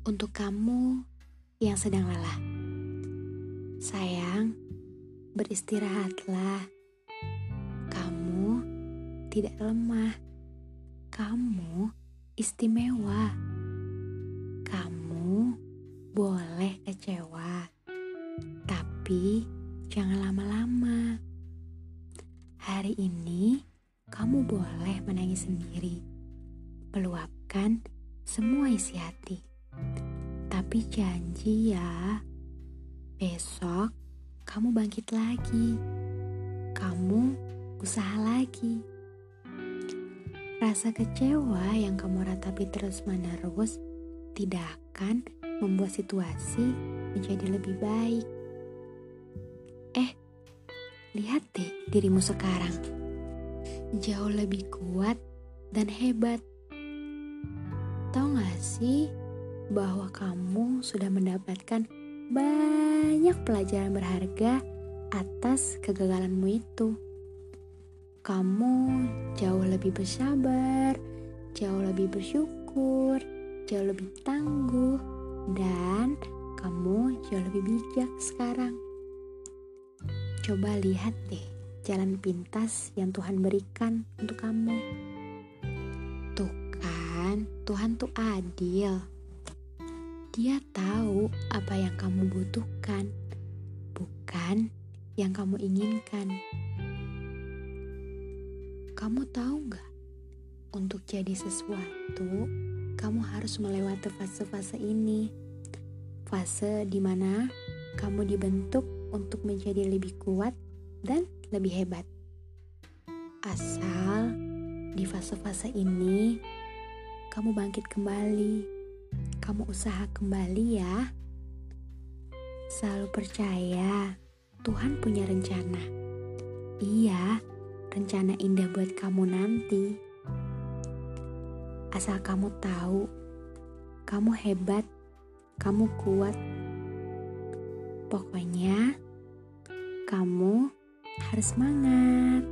Untuk kamu yang sedang lelah, sayang, beristirahatlah. Kamu tidak lemah, kamu istimewa. Kamu boleh kecewa, tapi jangan lama-lama. Hari ini kamu boleh menangis sendiri, meluapkan semua isi hati. Tapi janji ya, besok kamu bangkit lagi. Kamu usaha lagi. Rasa kecewa yang kamu ratapi terus-menerus tidak akan membuat situasi menjadi lebih baik. Eh, lihat deh dirimu sekarang. Jauh lebih kuat dan hebat Tahu gak sih bahwa kamu sudah mendapatkan banyak pelajaran berharga atas kegagalanmu itu? Kamu jauh lebih bersabar, jauh lebih bersyukur, jauh lebih tangguh, dan kamu jauh lebih bijak sekarang. Coba lihat deh jalan pintas yang Tuhan berikan untuk kamu kan Tuhan tuh adil. Dia tahu apa yang kamu butuhkan, bukan yang kamu inginkan. Kamu tahu nggak? Untuk jadi sesuatu, kamu harus melewati fase-fase ini. Fase di mana kamu dibentuk untuk menjadi lebih kuat dan lebih hebat. Asal di fase-fase ini kamu bangkit kembali, kamu usaha kembali ya. Selalu percaya Tuhan punya rencana. Iya, rencana indah buat kamu nanti. Asal kamu tahu, kamu hebat, kamu kuat. Pokoknya, kamu harus semangat.